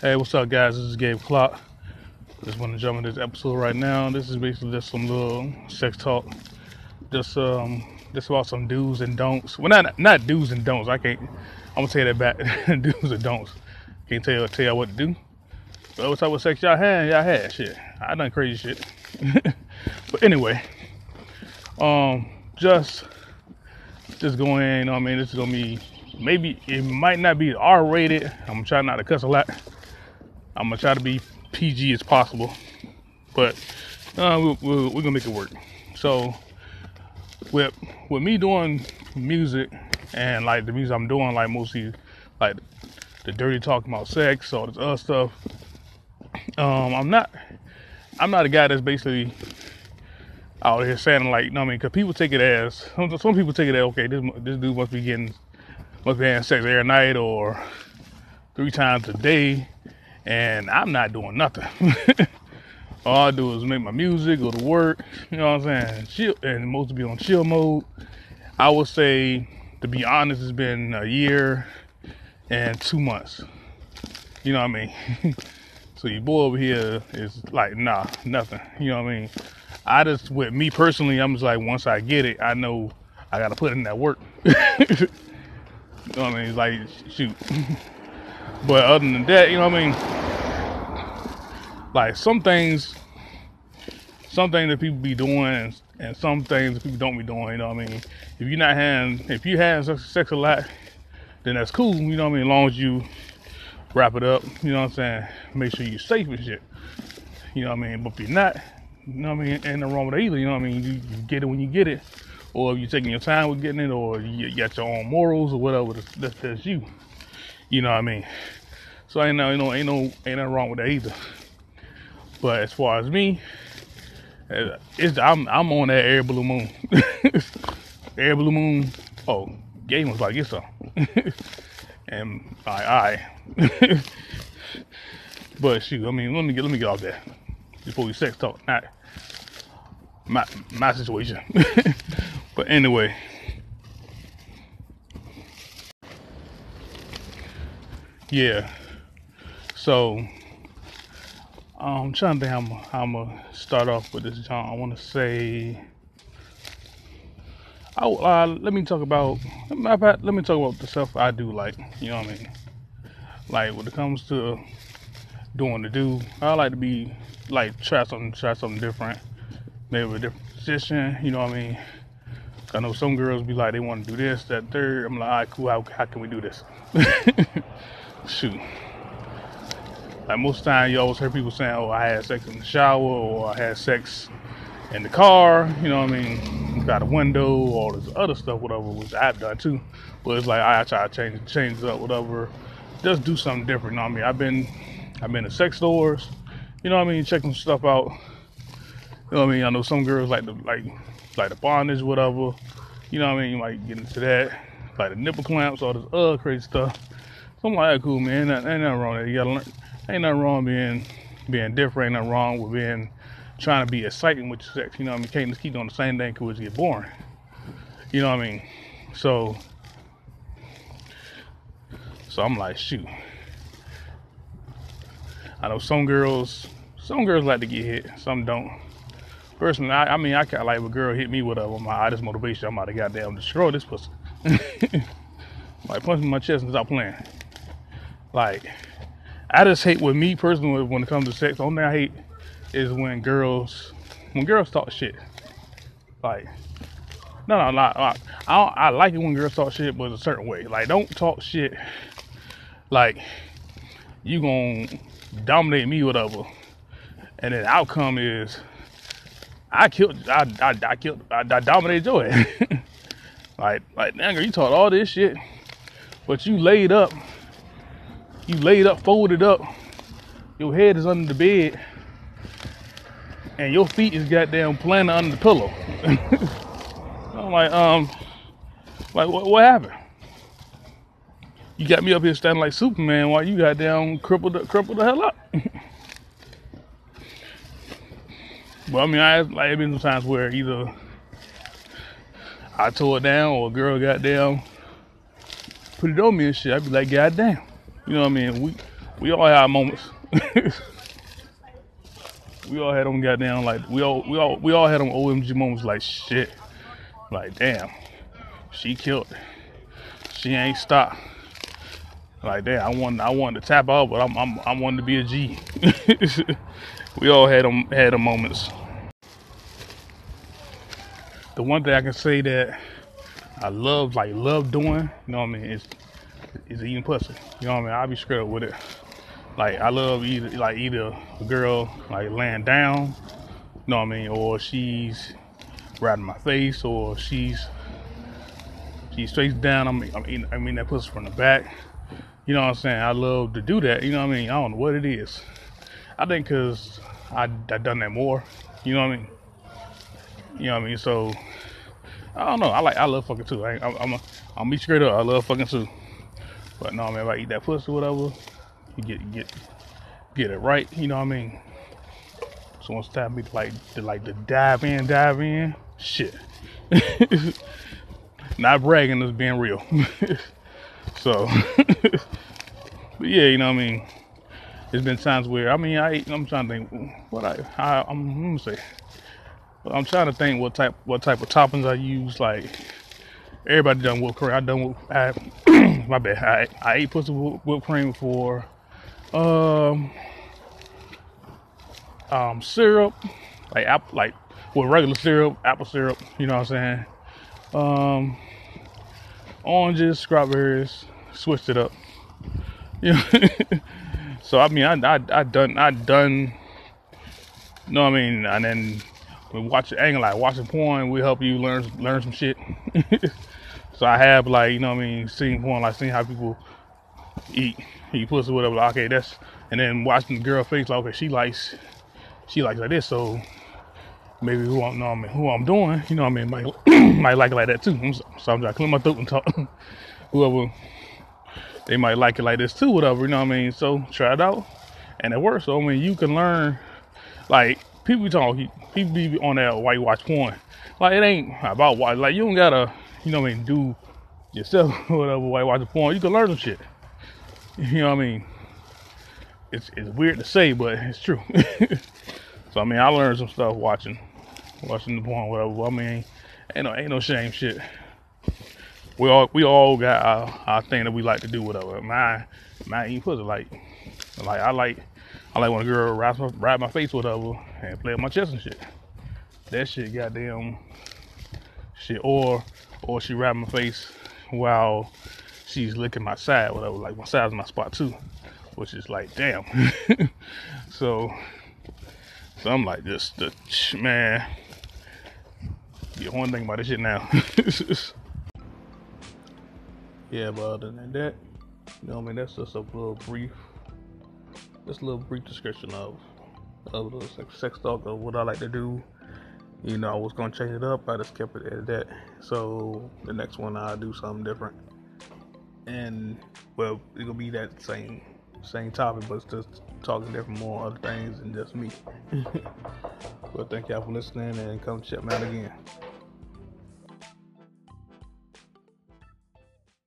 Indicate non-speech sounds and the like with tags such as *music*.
Hey, what's up, guys? This is Gabe Clock. Just want to jump in this episode right now. This is basically just some little sex talk, just um, just about some do's and don'ts. Well, not not do's and don'ts. I can't. I'm gonna say that back. *laughs* do's and don'ts. Can't tell tell y'all what to do. But what type of sex y'all had? Y'all had shit. I done crazy shit. *laughs* but anyway, um, just just going. You know, I mean, this is gonna be maybe it might not be R rated. I'm trying not to cuss a lot. I'm gonna try to be PG as possible, but uh, we we we're gonna make it work. So with with me doing music and like the music I'm doing, like mostly like the dirty talking about sex, all this other stuff. Um, I'm not I'm not a guy that's basically out here saying like, you know what I mean? Because people take it as some, some people take it as okay, this this dude must be getting must be having sex every night or three times a day and I'm not doing nothing. *laughs* All I do is make my music, go to work, you know what I'm saying? Chill, and most be on chill mode. I would say, to be honest, it's been a year and two months. You know what I mean? *laughs* so your boy over here is like, nah, nothing. You know what I mean? I just, with me personally, I'm just like, once I get it, I know I gotta put in that work. *laughs* you know what I mean? It's like, shoot. but other than that, you know what I mean? Like some things, some things that people be doing, and, and some things that people don't be doing. You know what I mean? If you're not having, if you have sex a lot, then that's cool. You know what I mean? As long as you wrap it up. You know what I'm saying? Make sure you're safe and shit. You know what I mean? But if you're not, you know what I mean? Ain't nothing wrong with it either. You know what I mean? You, you get it when you get it, or you're taking your time with getting it, or you got your own morals or whatever. That's, that's you. You know what I mean? So ain't no, you know, ain't no, ain't nothing wrong with that either. But as far as me, uh, it's I'm I'm on that air blue moon. *laughs* air blue moon. Oh, game was like it's so. *laughs* and I I. *laughs* but shoot, I mean, let me get let me get off that before we sex talk. Not my my situation. but anyway. Yeah. So I'm trying to think how I'm, how I'm gonna start off with this, John. I want to say, I, uh, let me talk about, let me talk about the stuff I do like. You know what I mean? Like when it comes to doing the do, I like to be like try something, try something different, maybe a different position. You know what I mean? I know some girls be like they want to do this, that, third. I'm like, all right, cool. How, how can we do this? *laughs* Shoot. Like most time, you always hear people saying, "Oh, I had sex in the shower," or "I had sex in the car." You know what I mean? Got a window, all this other stuff, whatever, which I've done too. But it's like I try to change change it up, whatever. Just do something different. You know what I mean? I've been I've been to sex stores. You know what I mean? Checking stuff out. You know what I mean? I know some girls like the like like the bondage, whatever. You know what I mean? You might get into that, like the nipple clamps, all this other crazy stuff. So I'm like, cool, man. Ain't, ain't nothing wrong with. You gotta learn ain't nothing wrong being being different. Ain't nothing wrong with being trying to be exciting with your sex. You know what I mean? Can't just keep doing the same thing because it get boring. You know what I mean? So, so I'm like, shoot. I know some girls, some girls like to get hit, some don't. Personally, I, I mean, I kind of like if a girl hit me with a with my hottest motivation, I'm about to goddamn destroy this pussy. *laughs* like punching my chest and stop playing. Like, I just hate with me personally when it comes to sex. The only thing I hate is when girls when girls talk shit. Like no, no, not, I, I, I like it when girls talk shit, but a certain way. Like don't talk shit. Like you gonna dominate me, whatever, and then the outcome is I killed, I, I, I killed, I, I dominated your *laughs* like, like, dang, girl, you taught all this shit, but you laid up you laid up, folded up, your head is under the bed, and your feet is goddamn planted under the pillow. *laughs* I'm like, um, like what, what happened? You got me up here standing like Superman while you got down crippled, crippled the hell up. *laughs* well, I mean, I like been some times where either I tore it down or a girl got down, put it on me and shit. I'd be like, God damn. You know what I mean? We we all have moments. *laughs* we all had them goddamn like we all we all we all had them OMG moments like shit. Like damn, she killed. She ain't stopped. Like damn, I want I wanted to tap out, but I'm I'm I wanted to be a G. *laughs* we all had them had them moments. The one thing I can say that I love like love doing, you know what I mean, is is eating pussy. You know what I mean? I'll be straight up with it. Like I love either like either a girl like laying down, you know what I mean, or she's riding my face, or she's she's face down. I'm I'm eating, I mean that pussy from the back. You know what I'm saying? I love to do that. You know what I mean? I don't know what it is. I think because I I done that more. You know what I mean? You know what I mean? So I don't know. I like I love fucking too. I, am I'm a, I'm be straight up. I love fucking too. But no, man, if I eat that pussy, or whatever, you get get get it right. You know what I mean? So once time me to like to like to dive in, dive in, shit. *laughs* Not bragging, just being real. *laughs* so, *laughs* but yeah, you know what I mean. There's been times where I mean I I'm trying to think what I, I I'm me say. I'm trying to think what type what type of toppings I use. Like everybody done whipped cream. I done whipped, I, my bad. I I ate pussy whipped cream for um um syrup, like apple like with regular syrup, apple syrup. You know what I'm saying? Um, oranges, strawberries. Switched it up. *laughs* Yeah. so I mean, I I I done I done. You know what I mean? And then we watch ain't like watching porn We help you learn learn some shit. *laughs* so I have like you know what I mean seeing porn like seeing how people eat eat pussy whatever. Like, okay, that's and then watching the girl face like okay she likes she likes like this so maybe who I'm know I mean, who I'm doing you know what I mean might *clears throat* might like it like that too. So I'm just clear my throat and talk. *laughs* Whoever they might like it like this too whatever you know what I mean. So try it out and it works. So I mean you can learn like people be talking, people be on that white watch porn. Like it ain't about white. Like you don't gotta, you know what I mean, do yourself *laughs* whatever white watch porn. You can learn some shit. You know what I mean? It's it's weird to say, but it's true. *laughs* so I mean, I learned some stuff watching, watching the porn, whatever. I mean, ain't no ain't no shame shit. We all we all got our, our thing that we like to do, whatever. My my eating pussy like like I like I like when a girl rides my, ride my face whatever and play with my chest and shit. That shit goddamn shit. Or or she ride my face while she's licking my side, whatever. Like my side's my spot too. Which is like damn. *laughs* so so I'm like just the man. The one thing about this shit now. *laughs* yeah, but other than that, you know what I mean, that's just a little brief a little brief description of of the sex, sex talk of what I like to do. You know, I was gonna change it up. I just kept it at that. So the next one I'll do something different. And well, it'll be that same same topic, but it's just talking different more other things than just me. *laughs* but thank y'all for listening and come check me out again.